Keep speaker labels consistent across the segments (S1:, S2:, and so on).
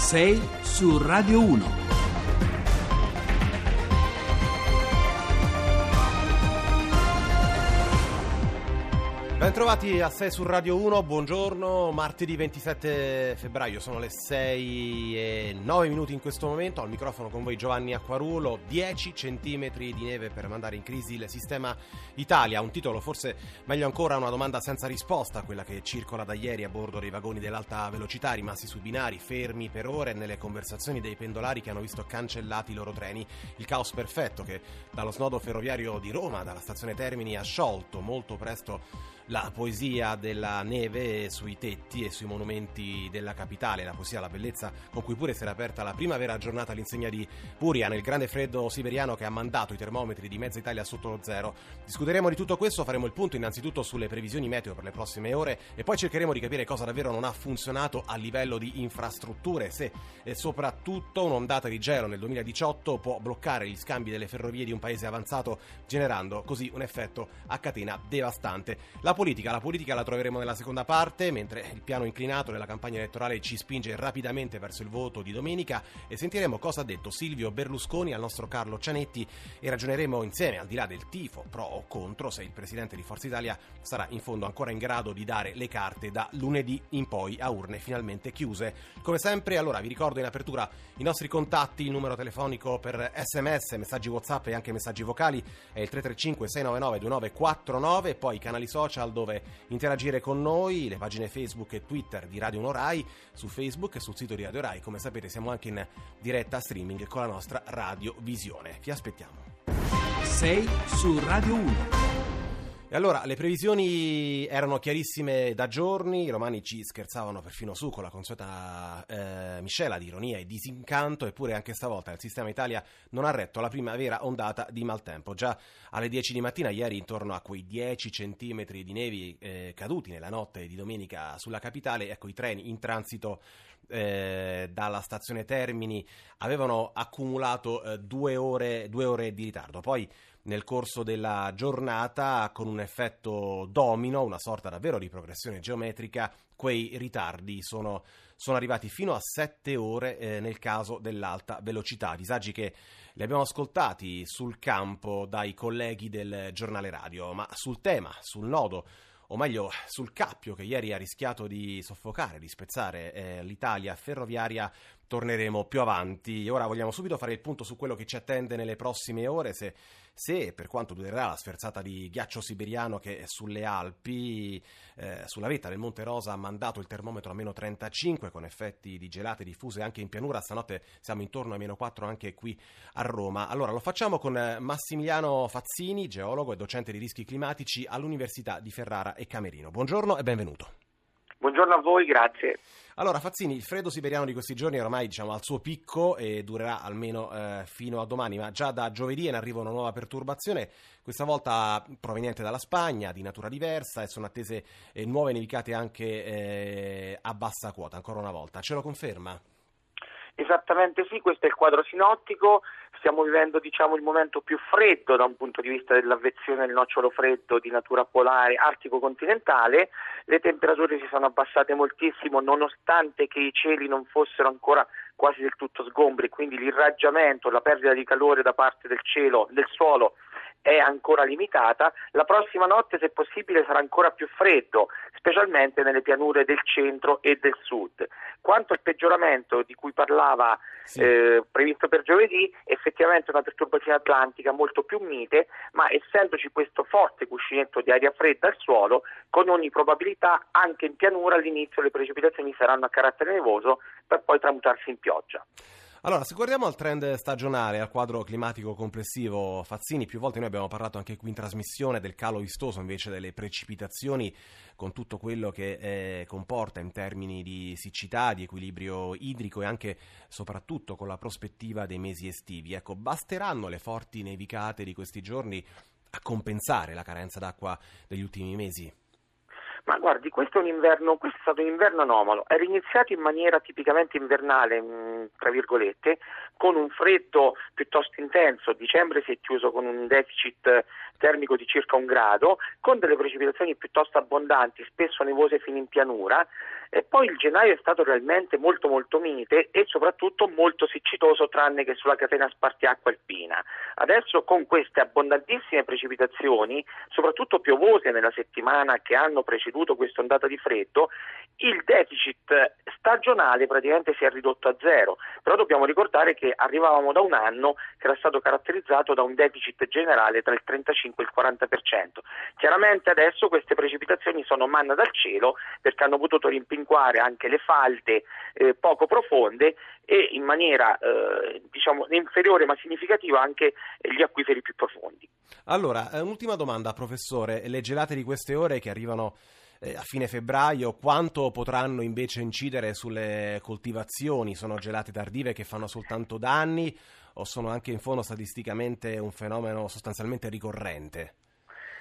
S1: 6 su Radio 1.
S2: Bentrovati a 6 su Radio 1, buongiorno, martedì 27 febbraio, sono le 6 e 9 minuti in questo momento, al microfono con voi Giovanni Acquarulo, 10 centimetri di neve per mandare in crisi il sistema Italia, un titolo forse meglio ancora una domanda senza risposta, quella che circola da ieri a bordo dei vagoni dell'alta velocità rimasti sui binari, fermi per ore nelle conversazioni dei pendolari che hanno visto cancellati i loro treni, il caos perfetto che dallo snodo ferroviario di Roma, dalla stazione Termini ha sciolto molto presto la poesia della neve sui tetti e sui monumenti della capitale, la poesia, la bellezza con cui pure si era aperta la primavera giornata all'insegna di Puria nel grande freddo siberiano che ha mandato i termometri di mezza Italia sotto lo zero. Discuteremo di tutto questo, faremo il punto innanzitutto sulle previsioni meteo per le prossime ore e poi cercheremo di capire cosa davvero non ha funzionato a livello di infrastrutture, se e soprattutto un'ondata di gelo nel 2018 può bloccare gli scambi delle ferrovie di un paese avanzato generando così un effetto a catena devastante. La politica. La politica la troveremo nella seconda parte, mentre il piano inclinato della campagna elettorale ci spinge rapidamente verso il voto di domenica e sentiremo cosa ha detto Silvio Berlusconi al nostro Carlo Cianetti e ragioneremo insieme, al di là del tifo pro o contro, se il presidente di Forza Italia sarà in fondo ancora in grado di dare le carte da lunedì in poi a urne finalmente chiuse. Come sempre, allora vi ricordo in apertura i nostri contatti, il numero telefonico per sms, messaggi WhatsApp e anche messaggi vocali è il 335 699 2949 e poi i canali social dove interagire con noi, le pagine Facebook e Twitter di Radio 1 Rai, su Facebook e sul sito di Radio Rai. Come sapete siamo anche in diretta streaming con la nostra Radio Visione. Vi aspettiamo.
S1: 6 su Radio 1.
S2: E allora, le previsioni erano chiarissime da giorni, i romani ci scherzavano perfino su con la consueta eh, miscela di ironia e disincanto, eppure anche stavolta il sistema Italia non ha retto alla prima vera ondata di maltempo. Già alle 10 di mattina, ieri, intorno a quei 10 centimetri di nevi eh, caduti nella notte di domenica sulla capitale, ecco i treni in transito eh, dalla stazione Termini avevano accumulato eh, due, ore, due ore di ritardo. Poi nel corso della giornata con un effetto domino, una sorta davvero di progressione geometrica, quei ritardi sono, sono arrivati fino a 7 ore eh, nel caso dell'alta velocità, disagi che li abbiamo ascoltati sul campo dai colleghi del giornale radio, ma sul tema, sul nodo, o meglio sul cappio che ieri ha rischiato di soffocare, di spezzare eh, l'Italia ferroviaria, torneremo più avanti. Ora vogliamo subito fare il punto su quello che ci attende nelle prossime ore, se, se per quanto durerà la sferzata di ghiaccio siberiano che sulle Alpi, eh, sulla vetta del Monte Rosa ha mandato il termometro a meno 35 con effetti di gelate diffuse anche in pianura, stanotte siamo intorno a meno 4 anche qui a Roma. Allora lo facciamo con Massimiliano Fazzini, geologo e docente di rischi climatici all'Università di Ferrara e Camerino. Buongiorno e benvenuto.
S3: Buongiorno a voi, grazie.
S2: Allora, Fazzini, il freddo siberiano di questi giorni è ormai diciamo, al suo picco e durerà almeno eh, fino a domani, ma già da giovedì è in arrivo una nuova perturbazione, questa volta proveniente dalla Spagna, di natura diversa, e sono attese eh, nuove nevicate anche eh, a bassa quota, ancora una volta. Ce lo conferma?
S3: Esattamente sì, questo è il quadro sinottico, stiamo vivendo diciamo, il momento più freddo da un punto di vista dell'avvezione del nocciolo freddo di natura polare artico-continentale, le temperature si sono abbassate moltissimo nonostante che i cieli non fossero ancora quasi del tutto sgombri, quindi l'irraggiamento, la perdita di calore da parte del cielo, del suolo è ancora limitata, la prossima notte se possibile sarà ancora più freddo, specialmente nelle pianure del centro e del sud. Quanto al peggioramento di cui parlava sì. eh, previsto per giovedì, effettivamente una perturbazione atlantica molto più mite, ma essendoci questo forte cuscinetto di aria fredda al suolo, con ogni probabilità anche in pianura all'inizio le precipitazioni saranno a carattere nevoso per poi tramutarsi in pioggia.
S2: Allora, se guardiamo al trend stagionale, al quadro climatico complessivo, Fazzini, più volte noi abbiamo parlato anche qui in trasmissione del calo vistoso invece delle precipitazioni, con tutto quello che eh, comporta in termini di siccità, di equilibrio idrico e anche soprattutto con la prospettiva dei mesi estivi. Ecco, basteranno le forti nevicate di questi giorni a compensare la carenza d'acqua degli ultimi mesi?
S3: Ma guardi, questo è, inverno, questo è stato un inverno anomalo, era iniziato in maniera tipicamente invernale, mh, tra virgolette, con un freddo piuttosto intenso, dicembre si è chiuso con un deficit termico di circa un grado, con delle precipitazioni piuttosto abbondanti, spesso nevose fino in pianura, e poi il gennaio è stato realmente molto molto mite e soprattutto molto siccitoso tranne che sulla catena spartiacqua alpina. Adesso con queste abbondantissime precipitazioni, soprattutto piovose nella settimana che hanno preceduto questa ondata di freddo, il deficit stagionale praticamente si è ridotto a zero, però dobbiamo ricordare che arrivavamo da un anno che era stato caratterizzato da un deficit generale tra il 35 e il 40%. Chiaramente adesso queste precipitazioni sono manna dal cielo perché hanno potuto rimpinguare anche le falde eh, poco profonde e in maniera eh, diciamo inferiore ma significativa anche gli acquiferi più profondi.
S2: Allora, eh, un'ultima domanda professore, le gelate di queste ore che arrivano eh, a fine febbraio, quanto potranno invece incidere sulle coltivazioni? Sono gelate tardive che fanno soltanto danni o sono anche in fondo statisticamente un fenomeno sostanzialmente ricorrente?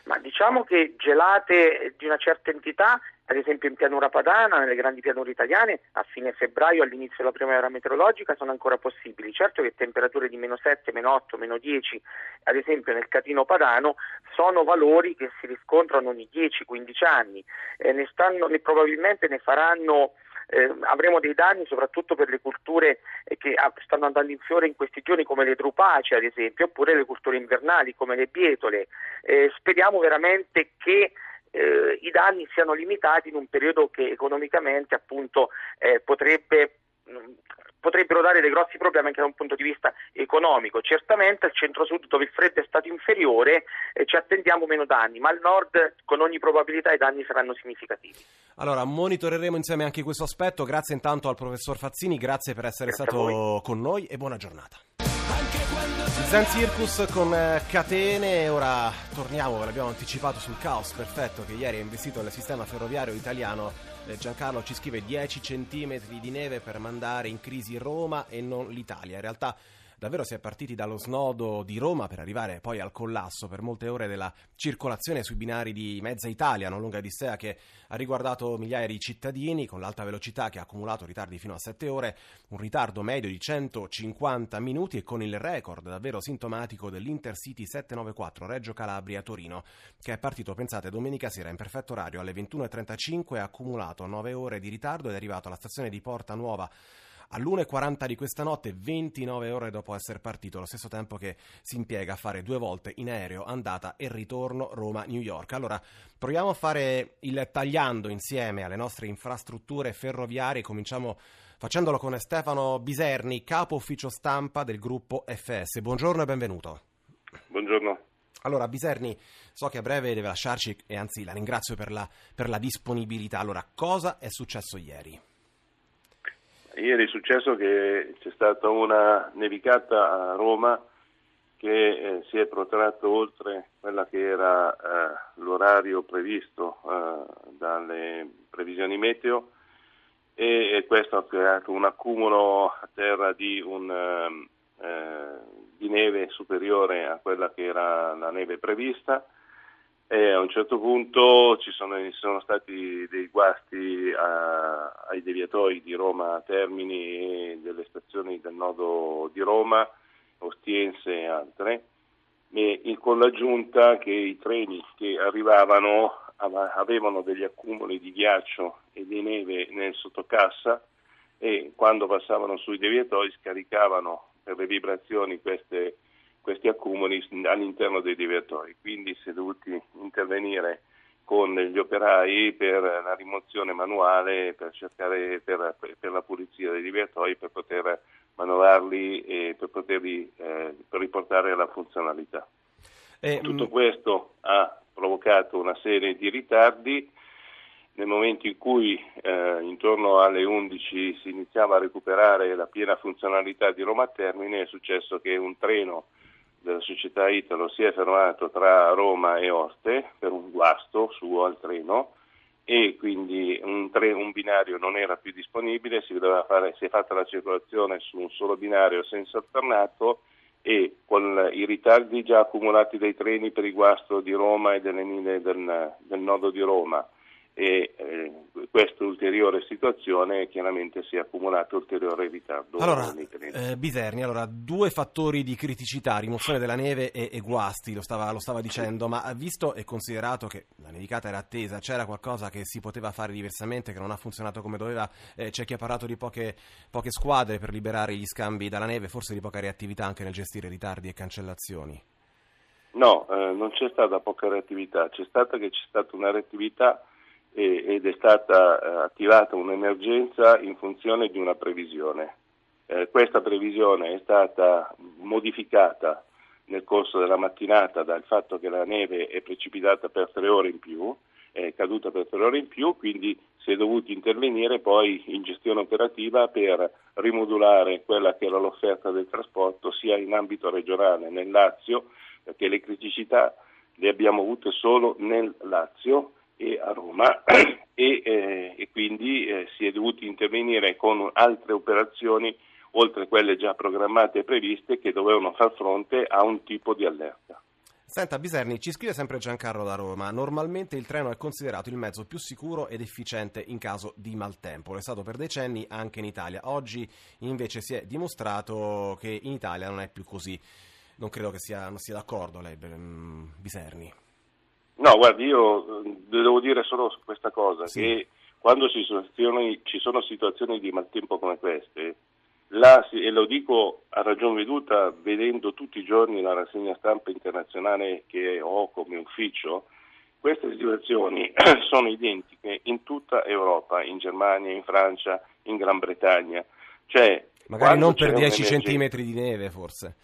S3: Ma diciamo che gelate di una certa entità, ad esempio in pianura padana, nelle grandi pianure italiane, a fine febbraio, all'inizio della primavera meteorologica, sono ancora possibili. Certo che temperature di meno 7, meno 8, meno 10, ad esempio nel catino padano, sono valori che si riscontrano ogni 10-15 anni. Eh, ne stanno, ne, probabilmente ne faranno eh, avremo dei danni soprattutto per le culture eh, che stanno andando in fiore in questi giorni come le drupacee ad esempio oppure le culture invernali come le bietole. Eh, speriamo veramente che eh, i danni siano limitati in un periodo che economicamente appunto eh, potrebbe potrebbero dare dei grossi problemi anche da un punto di vista economico. Certamente al centro-sud dove il freddo è stato inferiore eh, ci attendiamo meno danni, ma al nord con ogni probabilità i danni saranno significativi.
S2: Allora, monitoreremo insieme anche questo aspetto. Grazie intanto al professor Fazzini, grazie per essere grazie stato con noi e buona giornata. Zen Circus con eh, catene, ora torniamo, ve l'abbiamo anticipato sul caos perfetto che ieri ha investito nel sistema ferroviario italiano Giancarlo ci scrive 10 centimetri di neve per mandare in crisi Roma e non l'Italia. In realtà davvero si è partiti dallo snodo di Roma per arrivare poi al collasso per molte ore della circolazione sui binari di Mezza Italia, non lunga Dissea, che ha riguardato migliaia di cittadini con l'alta velocità che ha accumulato ritardi fino a 7 ore, un ritardo medio di 150 minuti e con il record davvero sintomatico dell'Intercity 794 Reggio Calabria-Torino, che è partito, pensate, domenica sera in perfetto orario. Alle 21.35 ha accumulato 9 ore di ritardo ed è arrivato alla stazione di Porta Nuova all'1.40 di questa notte, 29 ore dopo essere partito, lo stesso tempo che si impiega a fare due volte in aereo andata e ritorno Roma-New York. Allora, proviamo a fare il tagliando insieme alle nostre infrastrutture ferroviarie, cominciamo facendolo con Stefano Biserni, capo ufficio stampa del gruppo FS. Buongiorno e benvenuto.
S4: Buongiorno.
S2: Allora, Biserni, so che a breve deve lasciarci e anzi la ringrazio per la, per la disponibilità. Allora, cosa è successo ieri?
S4: Ieri è successo che c'è stata una nevicata a Roma che eh, si è protratto oltre quella che era eh, l'orario previsto eh, dalle previsioni meteo e, e, questo ha creato un accumulo a terra di, un, ehm, eh, di neve superiore a quella che era la neve prevista e a un certo punto ci sono, sono stati dei guasti a, ai deviatoi di Roma Termini e delle stazioni del nodo di Roma, Ostiense e altre, e con l'aggiunta che i treni che arrivavano avevano degli accumuli di ghiaccio e di neve nel sottocassa e quando passavano sui deviatoi scaricavano per le vibrazioni queste questi accumuli all'interno dei deviatori, quindi si è dovuti intervenire con gli operai per la rimozione manuale, per, cercare, per, per la pulizia dei deviatori, per poter manovrarli e per poterli eh, per riportare alla funzionalità. Eh, Tutto mm. questo ha provocato una serie di ritardi. Nel momento in cui eh, intorno alle 11 si iniziava a recuperare la piena funzionalità di Roma Termine, è successo che un treno della società Italo si è fermato tra Roma e Oste per un guasto suo al treno e quindi un, tre, un binario non era più disponibile, si, fare, si, è fatta la circolazione su un solo binario senza alternato e con i ritardi già accumulati dai treni per il guasto di Roma e delle linee del, del nodo di Roma e eh, questa ulteriore situazione chiaramente si è accumulato ulteriore ritardo.
S2: Allora, eh, Biterni, allora, due fattori di criticità, rimozione della neve e, e guasti, lo stava, lo stava, dicendo, ma visto e considerato che la nevicata era attesa, c'era qualcosa che si poteva fare diversamente, che non ha funzionato come doveva, eh, c'è chi ha parlato di poche, poche squadre per liberare gli scambi dalla neve, forse di poca reattività anche nel gestire ritardi e cancellazioni.
S4: No, eh, non c'è stata poca reattività, c'è stata che c'è stata una reattività ed è stata eh, attivata un'emergenza in funzione di una previsione. Eh, questa previsione è stata modificata nel corso della mattinata dal fatto che la neve è precipitata per tre ore in più, è caduta per tre ore in più, quindi si è dovuto intervenire poi in gestione operativa per rimodulare quella che era l'offerta del trasporto sia in ambito regionale nel Lazio, perché le criticità le abbiamo avute solo nel Lazio e a Roma e, eh, e quindi eh, si è dovuto intervenire con altre operazioni oltre quelle già programmate e previste che dovevano far fronte a un tipo di allerta.
S2: Senta Biserni, ci scrive sempre Giancarlo da Roma, normalmente il treno è considerato il mezzo più sicuro ed efficiente in caso di maltempo, è stato per decenni anche in Italia, oggi invece si è dimostrato che in Italia non è più così, non credo che sia, non sia d'accordo lei mm, Biserni.
S4: No, guardi, io eh, devo dire solo questa cosa, sì. che quando ci sono, ci sono, situazioni di maltempo come queste, la, e lo dico a ragion veduta vedendo tutti i giorni la rassegna stampa internazionale che ho come ufficio, queste situazioni sono identiche in tutta Europa, in Germania, in Francia, in Gran Bretagna. Cioè,
S2: Magari non per 10 centimetri di neve forse.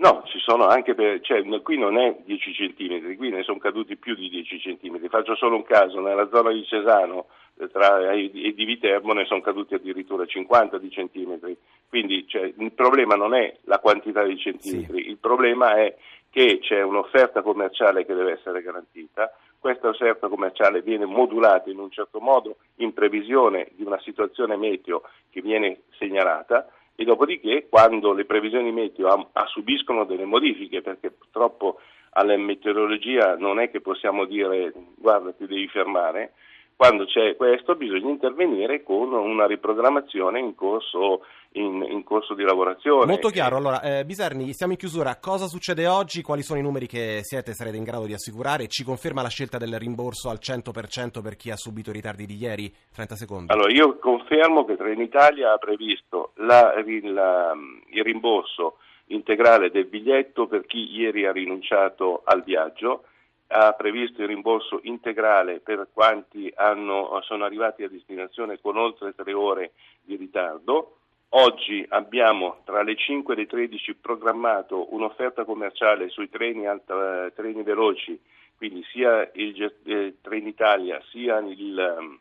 S4: No, ci sono anche per, cioè, qui non è 10 centimetri, qui ne sono caduti più di 10 centimetri. Faccio solo un caso, nella zona di Cesano eh, tra, e di Viterbo ne sono caduti addirittura 50 di centimetri. Quindi cioè, il problema non è la quantità di centimetri, sì. il problema è che c'è un'offerta commerciale che deve essere garantita, questa offerta commerciale viene modulata in un certo modo in previsione di una situazione meteo che viene segnalata e dopodiché quando le previsioni meteo a, a subiscono delle modifiche, perché purtroppo alla meteorologia non è che possiamo dire guarda ti devi fermare, quando c'è questo bisogna intervenire con una riprogrammazione in corso, in, in corso di lavorazione.
S2: Molto chiaro, allora eh, Biserni, siamo in chiusura, cosa succede oggi, quali sono i numeri che siete sarete in grado di assicurare? Ci conferma la scelta del rimborso al 100% per chi ha subito i ritardi di ieri? 30 secondi.
S4: Allora io confermo che Trenitalia ha previsto la, la, il rimborso integrale del biglietto per chi ieri ha rinunciato al viaggio ha previsto il rimborso integrale per quanti hanno, sono arrivati a destinazione con oltre tre ore di ritardo. Oggi abbiamo tra le 5 e le 13 programmato un'offerta commerciale sui treni, alta, treni veloci, quindi sia il eh, Trenitalia sia il,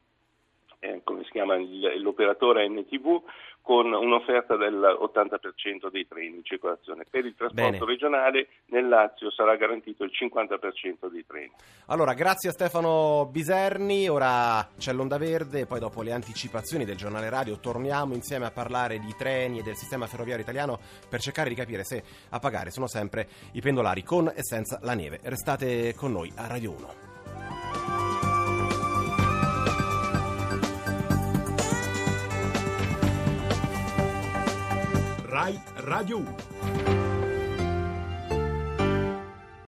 S4: eh, chiama, l'operatore NTV con un'offerta dell'80% dei treni in circolazione. Per il trasporto Bene. regionale nel Lazio sarà garantito il 50% dei treni.
S2: Allora, grazie a Stefano Biserni, ora c'è l'onda verde, poi dopo le anticipazioni del giornale radio torniamo insieme a parlare di treni e del sistema ferroviario italiano per cercare di capire se a pagare sono sempre i pendolari con e senza la neve. Restate con noi a Radio 1.
S1: Rai Radio 1.